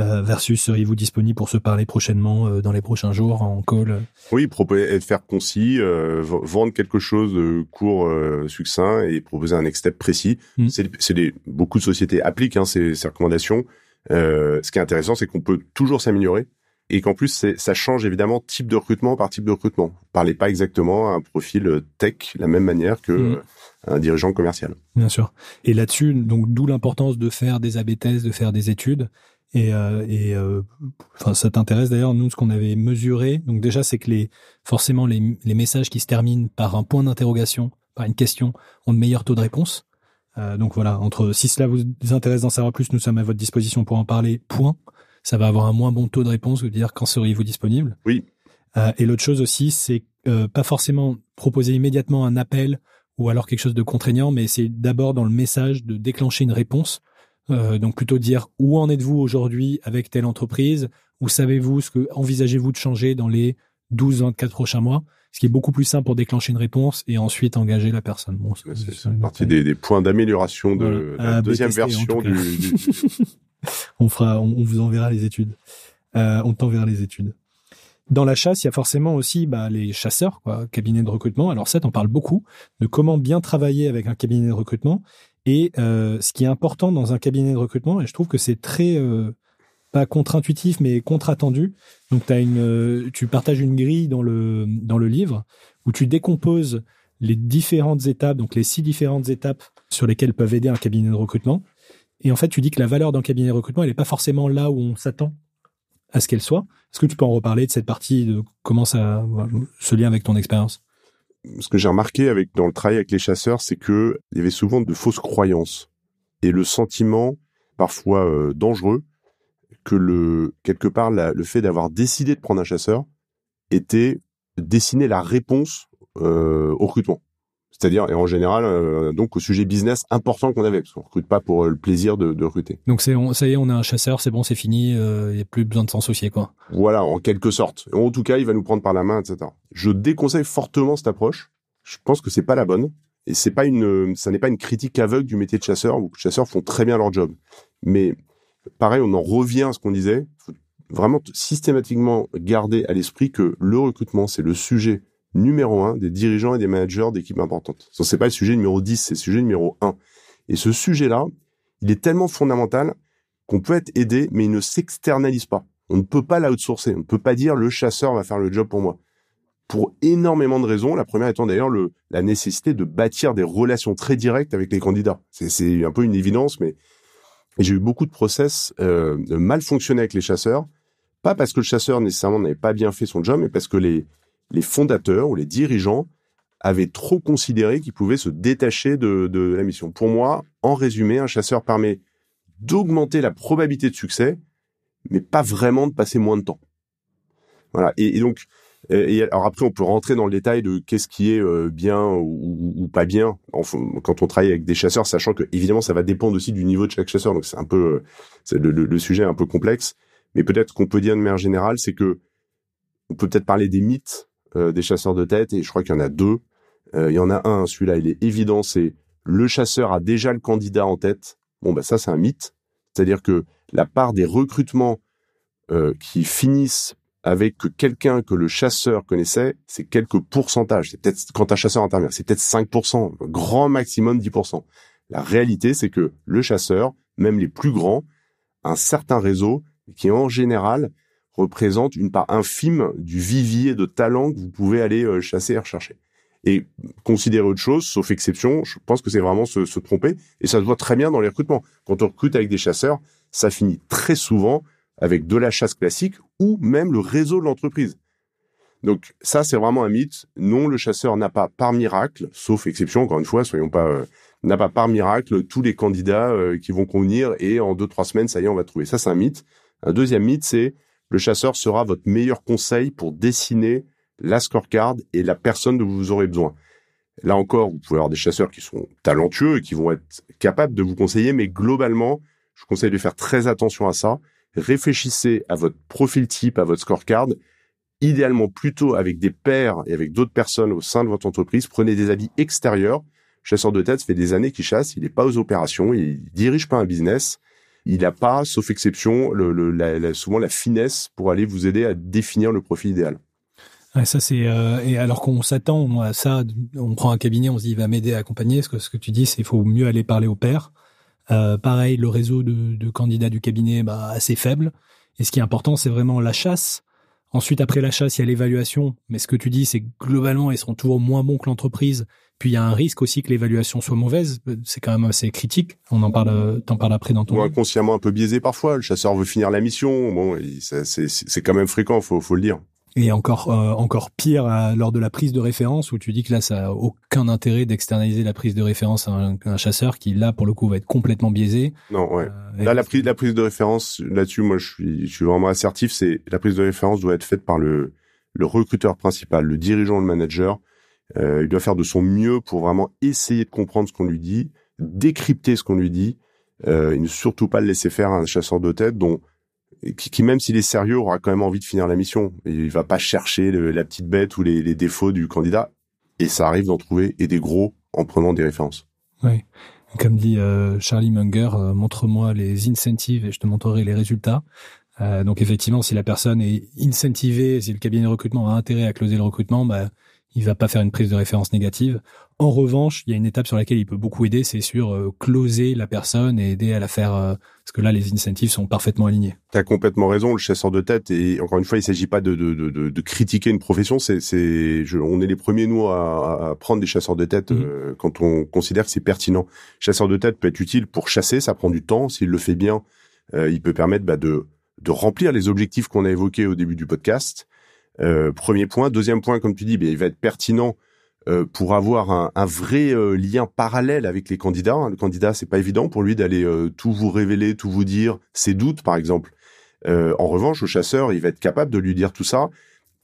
Euh, versus seriez-vous disponible pour se parler prochainement euh, dans les prochains jours en call Oui, proposer, faire concis, euh, vendre quelque chose de court, succinct et proposer un next step précis. Mm. C'est beaucoup de sociétés appliquent hein, ces, ces, recommandations. ce qui est intéressant, c'est qu'on peut toujours s'améliorer et qu'en plus ça change évidemment type de recrutement par type de recrutement. Vous parlez pas exactement à un profil tech la même manière que mm. un dirigeant commercial. Bien sûr. Et là-dessus, donc d'où l'importance de faire des AB tests, de faire des études et, euh, et euh, enfin, ça t'intéresse d'ailleurs nous ce qu'on avait mesuré. Donc déjà c'est que les forcément les, les messages qui se terminent par un point d'interrogation, par une question, ont de meilleurs taux de réponse. Euh, donc voilà, entre si cela vous intéresse d'en savoir plus, nous sommes à votre disposition pour en parler. Point. Ça va avoir un moins bon taux de réponse de dire quand seriez-vous disponible. Oui. Euh, et l'autre chose aussi, c'est euh, pas forcément proposer immédiatement un appel ou alors quelque chose de contraignant, mais c'est d'abord dans le message de déclencher une réponse euh, donc plutôt dire où en êtes-vous aujourd'hui avec telle entreprise Où savez-vous ce que envisagez-vous de changer dans les 12-24 prochains mois? Ce qui est beaucoup plus simple pour déclencher une réponse et ensuite engager la personne. Bon, c'est partie des, des, points d'amélioration de la deuxième version du, on fera, on, vous enverra les études. Euh, on t'enverra les études. Dans la chasse, il y a forcément aussi bah, les chasseurs, quoi, cabinet de recrutement. Alors ça, on parle beaucoup de comment bien travailler avec un cabinet de recrutement. Et euh, ce qui est important dans un cabinet de recrutement, et je trouve que c'est très euh, pas contre-intuitif, mais contre-attendu. Donc, as une, euh, tu partages une grille dans le dans le livre où tu décomposes les différentes étapes, donc les six différentes étapes sur lesquelles peuvent aider un cabinet de recrutement. Et en fait, tu dis que la valeur d'un cabinet de recrutement, elle n'est pas forcément là où on s'attend à ce qu'elle soit. Est-ce que tu peux en reparler de cette partie, de comment ça se lien avec ton expérience? Ce que j'ai remarqué avec dans le travail avec les chasseurs, c'est que il y avait souvent de fausses croyances et le sentiment parfois euh, dangereux que le quelque part le fait d'avoir décidé de prendre un chasseur était dessiner la réponse euh, au recrutement. C'est-à-dire, et en général, euh, donc au sujet business important qu'on avait, parce qu'on recrute pas pour euh, le plaisir de, de recruter. Donc c'est, ça y est, on a un chasseur, c'est bon, c'est fini, il euh, n'y a plus besoin de s'en soucier, quoi. Voilà, en quelque sorte. En tout cas, il va nous prendre par la main, etc. Je déconseille fortement cette approche. Je pense que c'est pas la bonne. Et c'est pas une, ça n'est pas une critique aveugle du métier de chasseur. Les chasseurs font très bien leur job. Mais pareil, on en revient à ce qu'on disait. Faut vraiment systématiquement garder à l'esprit que le recrutement, c'est le sujet numéro un des dirigeants et des managers d'équipes importantes. Ce n'est pas le sujet numéro 10, c'est le sujet numéro 1. Et ce sujet-là, il est tellement fondamental qu'on peut être aidé, mais il ne s'externalise pas. On ne peut pas l'outsourcer. On ne peut pas dire le chasseur va faire le job pour moi. Pour énormément de raisons. La première étant d'ailleurs le, la nécessité de bâtir des relations très directes avec les candidats. C'est un peu une évidence, mais j'ai eu beaucoup de process euh, mal fonctionner avec les chasseurs. Pas parce que le chasseur nécessairement n'avait pas bien fait son job, mais parce que les, les fondateurs ou les dirigeants avaient trop considéré qu'ils pouvaient se détacher de, de, la mission. Pour moi, en résumé, un chasseur permet d'augmenter la probabilité de succès, mais pas vraiment de passer moins de temps. Voilà. Et, donc, alors après, on peut rentrer dans le détail de qu'est-ce qui est euh, bien ou, pas bien quand on travaille avec des chasseurs, sachant que évidemment, ça va dépendre aussi du niveau de chaque chasseur. Donc c'est un peu, c'est le, le, sujet est un peu complexe. Mais peut-être qu'on peut dire de manière générale, c'est que on peut peut-être parler des mythes des chasseurs de tête, et je crois qu'il y en a deux. Euh, il y en a un, celui-là, il est évident, c'est le chasseur a déjà le candidat en tête. Bon, ben ça, c'est un mythe. C'est-à-dire que la part des recrutements euh, qui finissent avec quelqu'un que le chasseur connaissait, c'est quelques pourcentages. C'est peut-être quand un chasseur intervient, c'est peut-être 5%, grand maximum 10%. La réalité, c'est que le chasseur, même les plus grands, un certain réseau qui en général représente une part infime du vivier de talents que vous pouvez aller euh, chasser et rechercher. Et considérer autre chose, sauf exception, je pense que c'est vraiment se, se, tromper. Et ça se voit très bien dans les recrutements. Quand on recrute avec des chasseurs, ça finit très souvent avec de la chasse classique ou même le réseau de l'entreprise. Donc ça, c'est vraiment un mythe. Non, le chasseur n'a pas par miracle, sauf exception, encore une fois, soyons pas, euh, n'a pas par miracle tous les candidats euh, qui vont convenir et en deux trois semaines, ça y est, on va trouver. Ça, c'est un mythe. Un deuxième mythe, c'est le chasseur sera votre meilleur conseil pour dessiner la scorecard et la personne dont vous aurez besoin. Là encore, vous pouvez avoir des chasseurs qui sont talentueux et qui vont être capables de vous conseiller, mais globalement, je vous conseille de faire très attention à ça. Réfléchissez à votre profil type, à votre scorecard, idéalement plutôt avec des pairs et avec d'autres personnes au sein de votre entreprise. Prenez des avis extérieurs. Chasseur de tête, ça fait des années qu'il chasse, il n'est pas aux opérations, il dirige pas un business il n'a pas, sauf exception, souvent la finesse pour aller vous aider à définir le profil idéal. ça c'est euh, et alors qu'on s'attend à ça, on prend un cabinet, on se dit il va m'aider à accompagner. Ce que ce que tu dis, c'est qu'il faut mieux aller parler au père. Euh, pareil, le réseau de, candidats du cabinet, bah, assez faible. Et ce qui est important, c'est vraiment la chasse. Ensuite, après la chasse, il y a l'évaluation. Mais ce que tu dis, c'est globalement, ils seront toujours moins bons que l'entreprise. Puis il y a un risque aussi que l'évaluation soit mauvaise. C'est quand même assez critique. On en parle, t'en parles après dans ton. Ou inconsciemment un peu biaisé parfois. Le chasseur veut finir la mission. Bon, c'est quand même fréquent, faut, faut le dire. Et encore, euh, encore pire lors de la prise de référence où tu dis que là, ça a aucun intérêt d'externaliser la prise de référence à un, chasseur qui là, pour le coup, va être complètement biaisé. Non, ouais. Euh, là, la prise, la prise de référence là-dessus, moi, je suis, je suis vraiment assertif. C'est la prise de référence doit être faite par le, le recruteur principal, le dirigeant, le manager euh, il doit faire de son mieux pour vraiment essayer de comprendre ce qu'on lui dit, décrypter ce qu'on lui dit, euh, et ne surtout pas le laisser faire un chasseur de tête dont qui, qui même s'il est sérieux aura quand même envie de finir la mission. Il va pas chercher la petite bête ou les, les, défauts du candidat. Et ça arrive d'en trouver et des gros en prenant des références. Oui. Comme dit euh, Charlie Munger, euh, montre-moi les incentives et je te montrerai les résultats. Euh, donc effectivement, si la personne est incentivée, si le cabinet de recrutement a intérêt à closer le recrutement, bah, il va pas faire une prise de référence négative. En revanche, il y a une étape sur laquelle il peut beaucoup aider, c'est sur euh, closer la personne et aider à la faire, euh, parce que là, les incentives sont parfaitement alignés. Tu as complètement raison, le chasseur de tête, et encore une fois, il s'agit pas de, de, de, de, critiquer une profession, c'est, c'est, on est les premiers, nous, à, à prendre des chasseurs de tête mhm. euh, quand on considère que c'est pertinent. Chasseur de tête peut être utile pour chasser, ça prend du temps, s'il le fait bien, il peut permettre bah, de, de remplir les objectifs qu'on a évoqués au début du podcast, euh, premier point. Deuxième point, comme tu dis, il va être pertinent euh, pour avoir un, un vrai euh, lien parallèle avec les candidats. Le candidat, c'est pas évident pour lui d'aller tout vous révéler, tout vous dire, ses doutes, par exemple. en revanche, le chasseur, il va être capable de lui dire tout ça.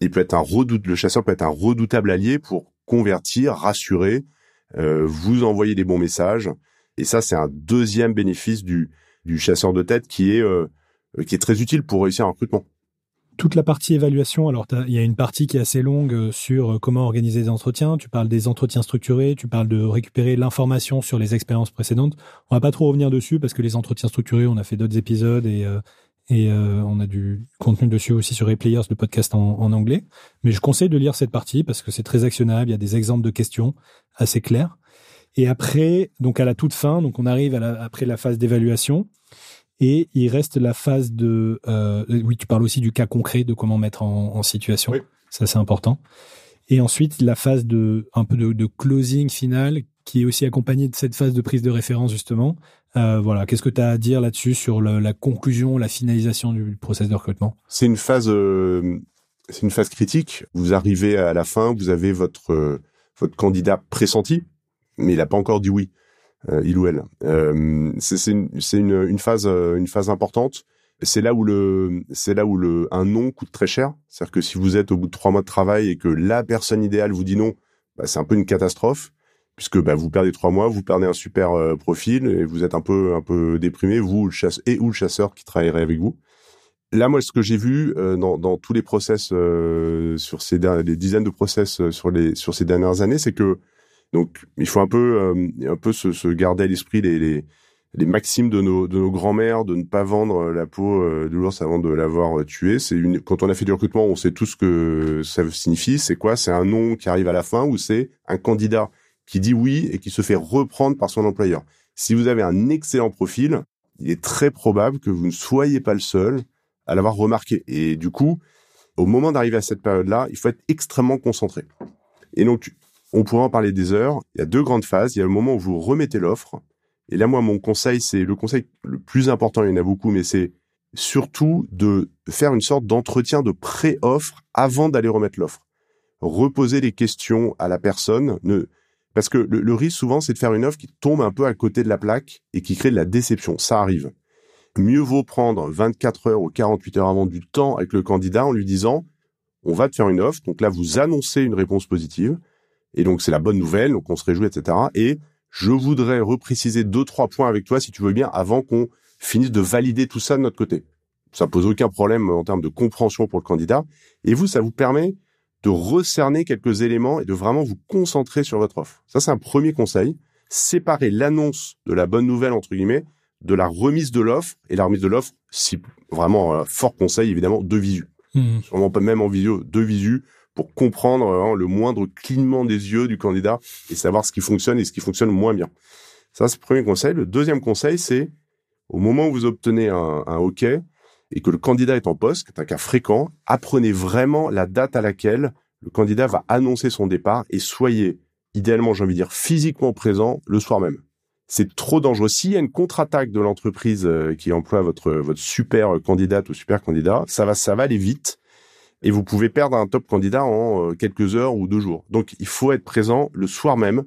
Il peut être un redoute, le chasseur peut être un redoutable allié pour convertir, rassurer, vous envoyez des bons messages. Et ça, c'est un deuxième bénéfice du, du chasseur de tête qui est, qui est très utile pour réussir un recrutement toute la partie évaluation, alors il y a une partie qui est assez longue euh, sur euh, comment organiser des entretiens. Tu parles des entretiens structurés, tu parles de récupérer l'information sur les expériences précédentes. On va pas trop revenir dessus parce que les entretiens structurés, on a fait d'autres épisodes et euh, on a du contenu dessus aussi sur Replayers, le podcast en, en, anglais. Mais je conseille de lire cette partie parce que c'est très actionnable. Il y a des exemples de questions assez clairs. Et après, donc à la toute fin, donc on arrive à la, après la phase d'évaluation. Et il reste la phase de... Euh, oui, tu parles aussi du cas concret, de comment mettre en, en situation. Ça, c'est important. Et ensuite, la phase de un peu de, de, closing final, qui est aussi accompagnée de cette phase de prise de référence, justement. Euh, voilà, qu'est-ce que tu as à dire là-dessus sur le, la conclusion, la finalisation du process de recrutement? C'est une phase, euh, c'est une phase critique. Vous arrivez à la fin, vous avez votre euh, votre candidat pressenti, mais il n'a pas encore dit oui il ou elle. Euh, c'est euh, une phase importante. C'est là où un non coûte très cher. C'est-à-dire que si vous êtes au bout de trois mois de travail et que la personne idéale vous dit non, bah, c'est un peu une catastrophe puisque bah, vous perdez trois mois, vous perdez un super euh, profil et vous êtes un peu déprimé vous et ou le chasseur qui travaillerait avec vous. Là, moi, ce que j'ai vu euh, dans, tous les process euh, sur des dizaines de process les sur ces dernières années, c'est que donc, il faut un peu, euh, un peu se, garder à l'esprit les, les, maximes de nos, de nos grands-mères, de ne pas vendre la peau euh, de l'ours avant de l'avoir euh, tué. C'est une, quand on a fait du recrutement, on sait tout ce que ça signifie. C'est quoi? C'est un nom qui arrive à la fin ou c'est un candidat qui dit oui et qui se fait reprendre par son employeur? Si vous avez un excellent profil, il est très probable que vous ne soyez pas le seul à l'avoir remarqué. Et du coup, au moment d'arriver à cette période-là, il faut être extrêmement concentré. Et donc, on pourrait en parler des heures. Il y a deux grandes phases. Il y a le moment où vous remettez l'offre. Et là, moi, mon conseil, c'est le conseil le plus important. Il y en a beaucoup, mais c'est surtout de faire une sorte d'entretien de pré-offre avant d'aller remettre l'offre. Reposer les questions à la personne. Ne... Parce que le, risque souvent, c'est de faire une offre qui tombe un peu à côté de la plaque et qui crée de la déception. Ça arrive. Mieux vaut prendre 24 heures ou 48 heures avant du temps avec le candidat en lui disant, on va te faire une offre. Donc là, vous annoncez une réponse positive. Et donc c'est la bonne nouvelle, donc on se réjouit, etc. Et je voudrais repréciser deux trois points avec toi, si tu veux bien, avant qu'on finisse de valider tout ça de notre côté. Ça pose aucun problème en termes de compréhension pour le candidat. Et vous, ça vous permet de recerner quelques éléments et de vraiment vous concentrer sur votre offre. Ça, c'est un premier conseil. Séparer l'annonce de la bonne nouvelle, entre guillemets, de la remise de l'offre. Et la remise de l'offre, si vraiment, euh, fort conseil, évidemment, de visu. Mmh. Pas même en visio, de visu pour comprendre hein, le moindre clignement des yeux du candidat et savoir ce qui fonctionne et ce qui fonctionne moins bien. Ça, c'est le premier conseil. Le deuxième conseil, c'est au moment où vous obtenez un, un OK et que le candidat est en poste, qui est un cas fréquent, apprenez vraiment la date à laquelle le candidat va annoncer son départ et soyez, idéalement, j'ai envie de dire, physiquement présent le soir même. C'est trop dangereux. S'il y a une contre-attaque de l'entreprise euh, qui emploie votre, votre super candidate ou super candidat, ça va, ça va aller vite et vous pouvez perdre un top candidat en euh, quelques heures ou deux jours. Donc il faut être présent le soir même.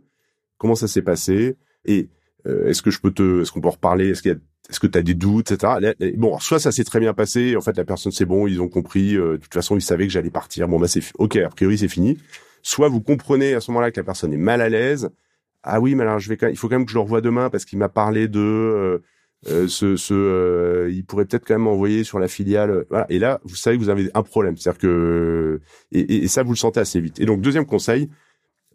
Comment ça s'est passé? Et euh, est-ce que je peux te, est-ce qu'on peut reparler, est-ce qu'il y a, est-ce que tu as des doutes, etc. Bon, soit ça s'est très bien passé, en fait la personne c'est bon, ils ont compris, euh, de toute façon ils savaient que j'allais partir. Bon bah c'est ok, a priori c'est fini. Soit vous comprenez à ce moment-là que la personne est mal à l'aise. Ah oui, mais alors je vais, quand il faut quand même que je le revoie demain parce qu'il m'a parlé de euh, ce, ce euh, il pourrait peut-être quand même envoyer sur la filiale. Euh, voilà. Et là, vous savez que vous avez un problème. C'est-à-dire que et, et, ça, vous le sentez assez vite. Et donc, deuxième conseil,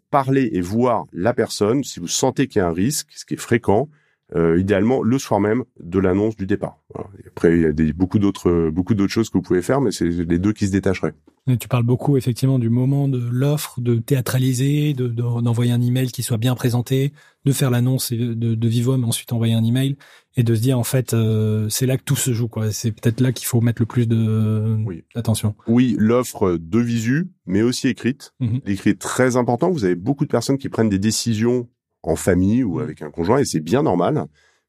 parler et voir la personne si vous sentez qu'il y a un risque, ce qui est fréquent. Euh, idéalement le soir même de l'annonce du départ. Après, il y a des, beaucoup d'autres beaucoup d'autres choses que vous pouvez faire, mais c'est les deux qui se détacheraient. tu parles beaucoup effectivement du moment de l'offre, de théâtraliser, de d'envoyer un email qui soit bien présenté, de faire l'annonce de, de, de vive mais ensuite envoyer un email et de se dire en fait euh, c'est là que tout se joue quoi. C'est peut-être là qu'il faut mettre le plus de oui. d'attention. Oui, l'offre de visu, mais aussi écrite. Mm L'écrit est très important. Vous avez beaucoup de personnes qui prennent des décisions en famille ou avec un conjoint et c'est bien normal.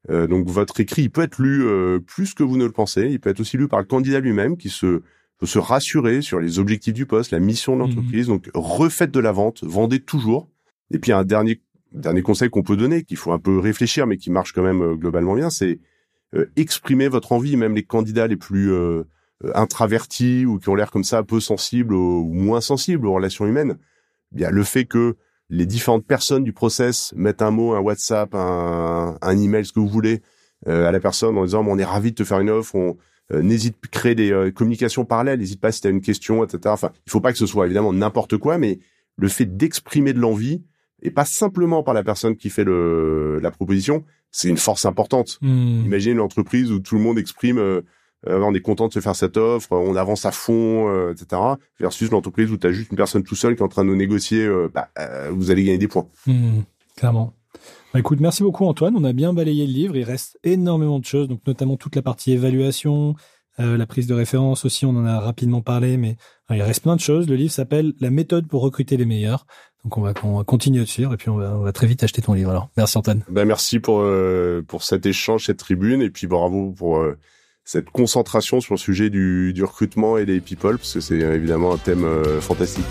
Euh, donc votre écrit il peut être lu euh, plus que vous ne le pensez. Il peut être aussi lu par le candidat lui-même qui se peut se rassurer sur les objectifs du poste, la mission de l'entreprise. Mhm. Donc refaites de la vente, vendez toujours. Et puis un dernier dernier conseil qu'on peut donner, qu'il faut un peu réfléchir, mais qui marche quand même euh, globalement bien, c'est exprimer votre envie. Même les candidats les plus intravertis ou qui ont l'air comme ça un peu sensibles ou moins sensibles aux relations humaines, bien le fait que les différentes personnes du process mettent un mot, un WhatsApp, un, un email, ce que vous voulez, à la personne en disant on est ravi de te faire une offre, on n'hésite pas créer des communications parallèles, n'hésite pas si tu as une question, etc. Enfin, il faut pas que ce soit évidemment n'importe quoi, mais le fait d'exprimer de l'envie et pas simplement par la personne qui fait le la proposition, c'est une force importante. Hmm. Imaginez une entreprise où tout le monde exprime euh, euh, on est content de se faire cette offre, on avance à fond, euh, etc. Versus l'entreprise où tu as juste une personne tout seul qui est en train de négocier, bah, vous allez gagner des points. Hmm. clairement. Bah, écoute, merci beaucoup Antoine. On a bien balayé le livre. Il reste énormément de choses, donc notamment toute la partie évaluation, la prise de référence aussi. On en a rapidement parlé, mais il reste plein de choses. Le livre s'appelle La méthode pour recruter les meilleurs. Donc on va, on va continuer dessus et puis on va, on va, très vite acheter ton livre. Alors merci Antoine. Ben merci pour euh, pour cet échange, cette tribune et puis bravo pour euh, cette concentration sur le sujet du, recrutement et des people parce que c'est évidemment un thème euh, fantastique.